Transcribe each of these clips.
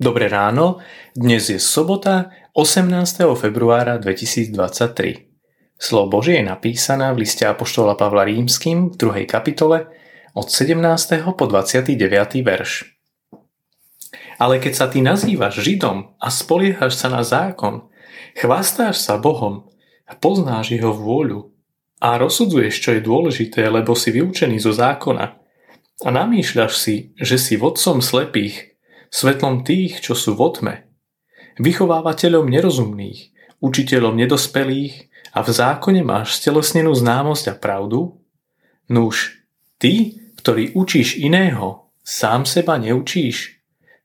Dobré ráno, dnes je sobota 18. februára 2023. Slovo Božie je napísané v liste Apoštola Pavla Rímským v 2. kapitole od 17. po 29. verš. Ale keď sa ty nazývaš Židom a spoliehaš sa na zákon, chvastáš sa Bohom a poznáš jeho vôľu a rozsudzuješ, čo je dôležité, lebo si vyučený zo zákona a namýšľaš si, že si vodcom slepých svetlom tých, čo sú v otme, vychovávateľom nerozumných, učiteľom nedospelých a v zákone máš stelesnenú známosť a pravdu? Nuž, ty, ktorý učíš iného, sám seba neučíš?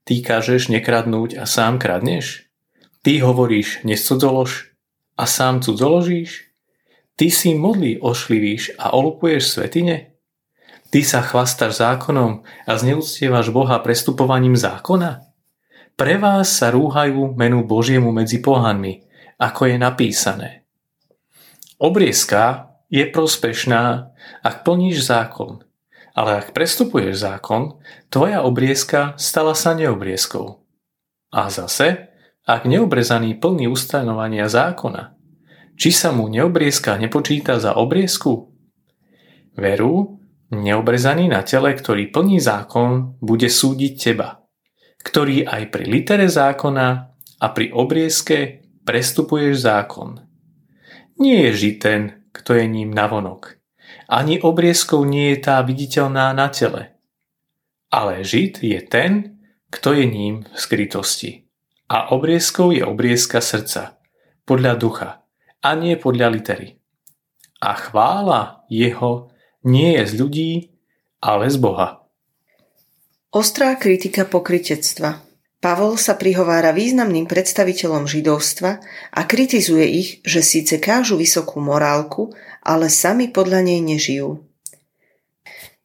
Ty kážeš nekradnúť a sám kradneš? Ty hovoríš nescudzolož a sám cudzoložíš? Ty si modlí ošlivíš a olupuješ svetine? Ty sa chvastáš zákonom a zneúctievaš Boha prestupovaním zákona? Pre vás sa rúhajú menu Božiemu medzi pohanmi, ako je napísané. Obriezka je prospešná, ak plníš zákon, ale ak prestupuješ zákon, tvoja obriezka stala sa neobriezkou. A zase, ak neobrezaný plní ustanovania zákona, či sa mu neobriezka nepočíta za obriezku? Veru, Neobrezaný na tele, ktorý plní zákon, bude súdiť teba, ktorý aj pri litere zákona a pri obriezke prestupuješ zákon. Nie je žiť ten, kto je ním navonok. Ani obriezkou nie je tá viditeľná na tele. Ale žid je ten, kto je ním v skrytosti. A obriezkou je obriezka srdca, podľa ducha, a nie podľa litery. A chvála jeho nie je z ľudí, ale z Boha. Ostrá kritika pokritectva Pavol sa prihovára významným predstaviteľom židovstva a kritizuje ich, že síce kážu vysokú morálku, ale sami podľa nej nežijú.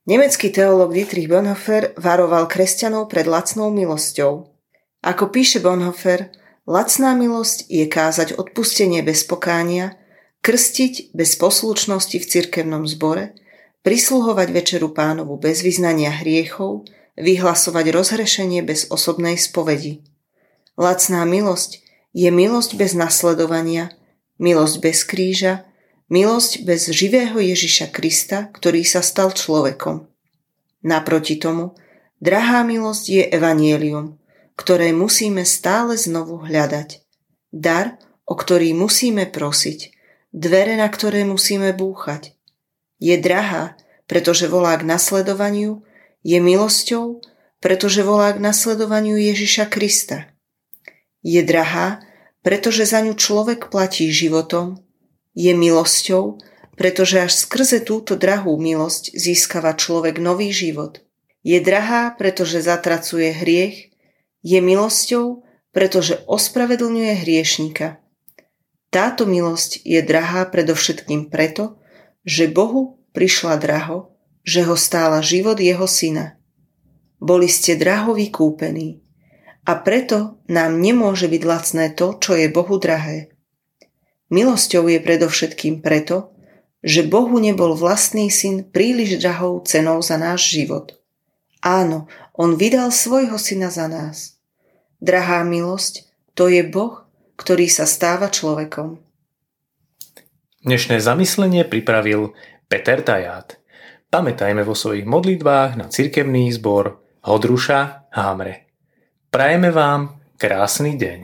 Nemecký teológ Dietrich Bonhoeffer varoval kresťanov pred lacnou milosťou. Ako píše Bonhoeffer, lacná milosť je kázať odpustenie bez pokánia, krstiť bez poslušnosti v cirkevnom zbore, prisluhovať večeru pánovu bez vyznania hriechov, vyhlasovať rozhrešenie bez osobnej spovedi. Lacná milosť je milosť bez nasledovania, milosť bez kríža, milosť bez živého Ježiša Krista, ktorý sa stal človekom. Naproti tomu, drahá milosť je evanielium, ktoré musíme stále znovu hľadať. Dar, o ktorý musíme prosiť, dvere, na ktoré musíme búchať – je drahá, pretože volá k nasledovaniu, je milosťou, pretože volá k nasledovaniu Ježiša Krista. Je drahá, pretože za ňu človek platí životom, je milosťou, pretože až skrze túto drahú milosť získava človek nový život. Je drahá, pretože zatracuje hriech, je milosťou, pretože ospravedlňuje hriešnika. Táto milosť je drahá predovšetkým preto, že Bohu prišla draho, že ho stála život jeho syna. Boli ste draho vykúpení a preto nám nemôže byť lacné to, čo je Bohu drahé. Milosťou je predovšetkým preto, že Bohu nebol vlastný syn príliš drahou cenou za náš život. Áno, on vydal svojho syna za nás. Drahá milosť, to je Boh, ktorý sa stáva človekom. Dnešné zamyslenie pripravil Peter Taját. Pamätajme vo svojich modlitbách na cirkevný zbor Hodruša Hámre. Prajeme vám krásny deň.